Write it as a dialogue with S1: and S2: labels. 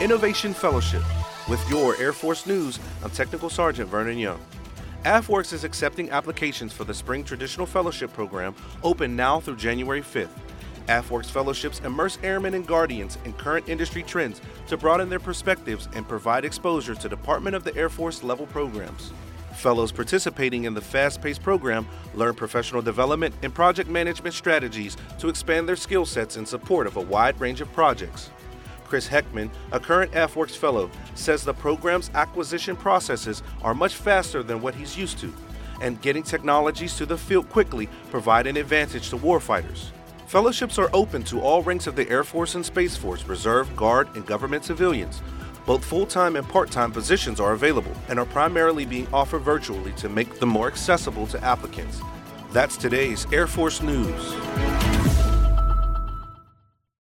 S1: Innovation Fellowship. With your Air Force News, I'm Technical Sergeant Vernon Young. AFWERX is accepting applications for the Spring Traditional Fellowship Program, open now through January 5th. AFWERX Fellowships immerse airmen and guardians in current industry trends to broaden their perspectives and provide exposure to Department of the Air Force level programs. Fellows participating in the fast paced program learn professional development and project management strategies to expand their skill sets in support of a wide range of projects. Chris Heckman, a current AFWERX Fellow, says the program's acquisition processes are much faster than what he's used to, and getting technologies to the field quickly provide an advantage to warfighters. Fellowships are open to all ranks of the Air Force and Space Force, Reserve, Guard, and government civilians. Both full time and part time positions are available and are primarily being offered virtually to make them more accessible to applicants. That's today's Air Force News.